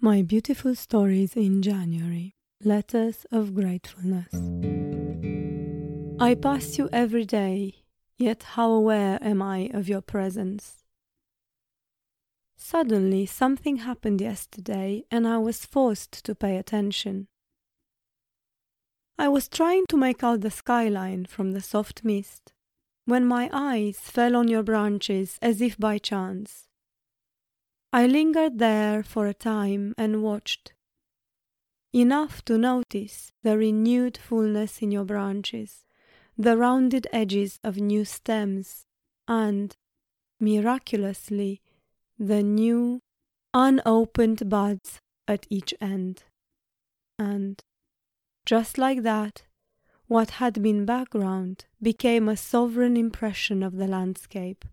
My beautiful stories in January. Letters of gratefulness. I pass you every day, yet how aware am I of your presence? Suddenly, something happened yesterday, and I was forced to pay attention. I was trying to make out the skyline from the soft mist when my eyes fell on your branches as if by chance. I lingered there for a time and watched, enough to notice the renewed fullness in your branches, the rounded edges of new stems, and, miraculously, the new, unopened buds at each end. And, just like that, what had been background became a sovereign impression of the landscape.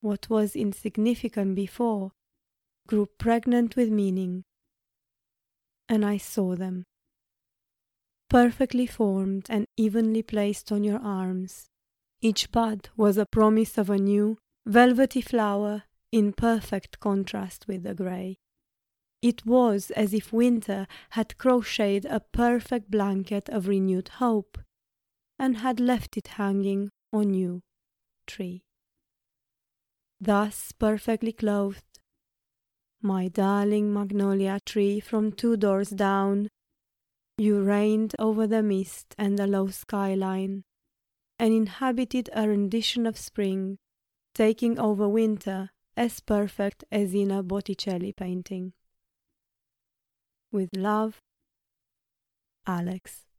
What was insignificant before grew pregnant with meaning, and I saw them. Perfectly formed and evenly placed on your arms, each bud was a promise of a new, velvety flower in perfect contrast with the grey. It was as if winter had crocheted a perfect blanket of renewed hope and had left it hanging on you, tree. Thus perfectly clothed, my darling magnolia tree from two doors down, you reigned over the mist and the low skyline, and inhabited a rendition of spring, taking over winter as perfect as in a Botticelli painting. With love, Alex.